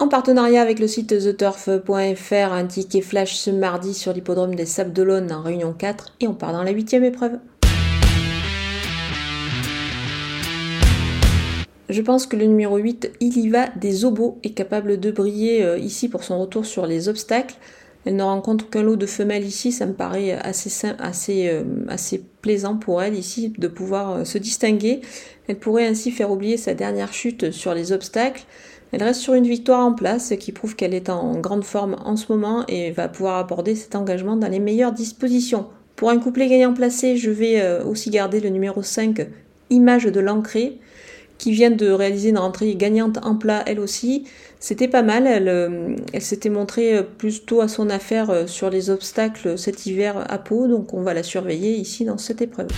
En partenariat avec le site theturf.fr, un ticket flash ce mardi sur l'hippodrome des Sables d'Olonne en Réunion 4 et on part dans la huitième épreuve. Je pense que le numéro 8, il y va des obos, est capable de briller euh, ici pour son retour sur les obstacles. Elle ne rencontre qu'un lot de femelles ici, ça me paraît assez, euh, plaisant pour elle ici de pouvoir euh, se distinguer. Elle pourrait ainsi faire oublier sa dernière chute sur les obstacles. Elle reste sur une victoire en place, ce qui prouve qu'elle est en grande forme en ce moment et va pouvoir aborder cet engagement dans les meilleures dispositions. Pour un couplet gagnant placé, je vais aussi garder le numéro 5, Image de l'ancré qui vient de réaliser une rentrée gagnante en plat elle aussi. C'était pas mal, elle, euh, s'était montrée euh, plutôt à son affaire euh, sur les obstacles cet hiver à Pau, donc on va la surveiller ici dans cette épreuve.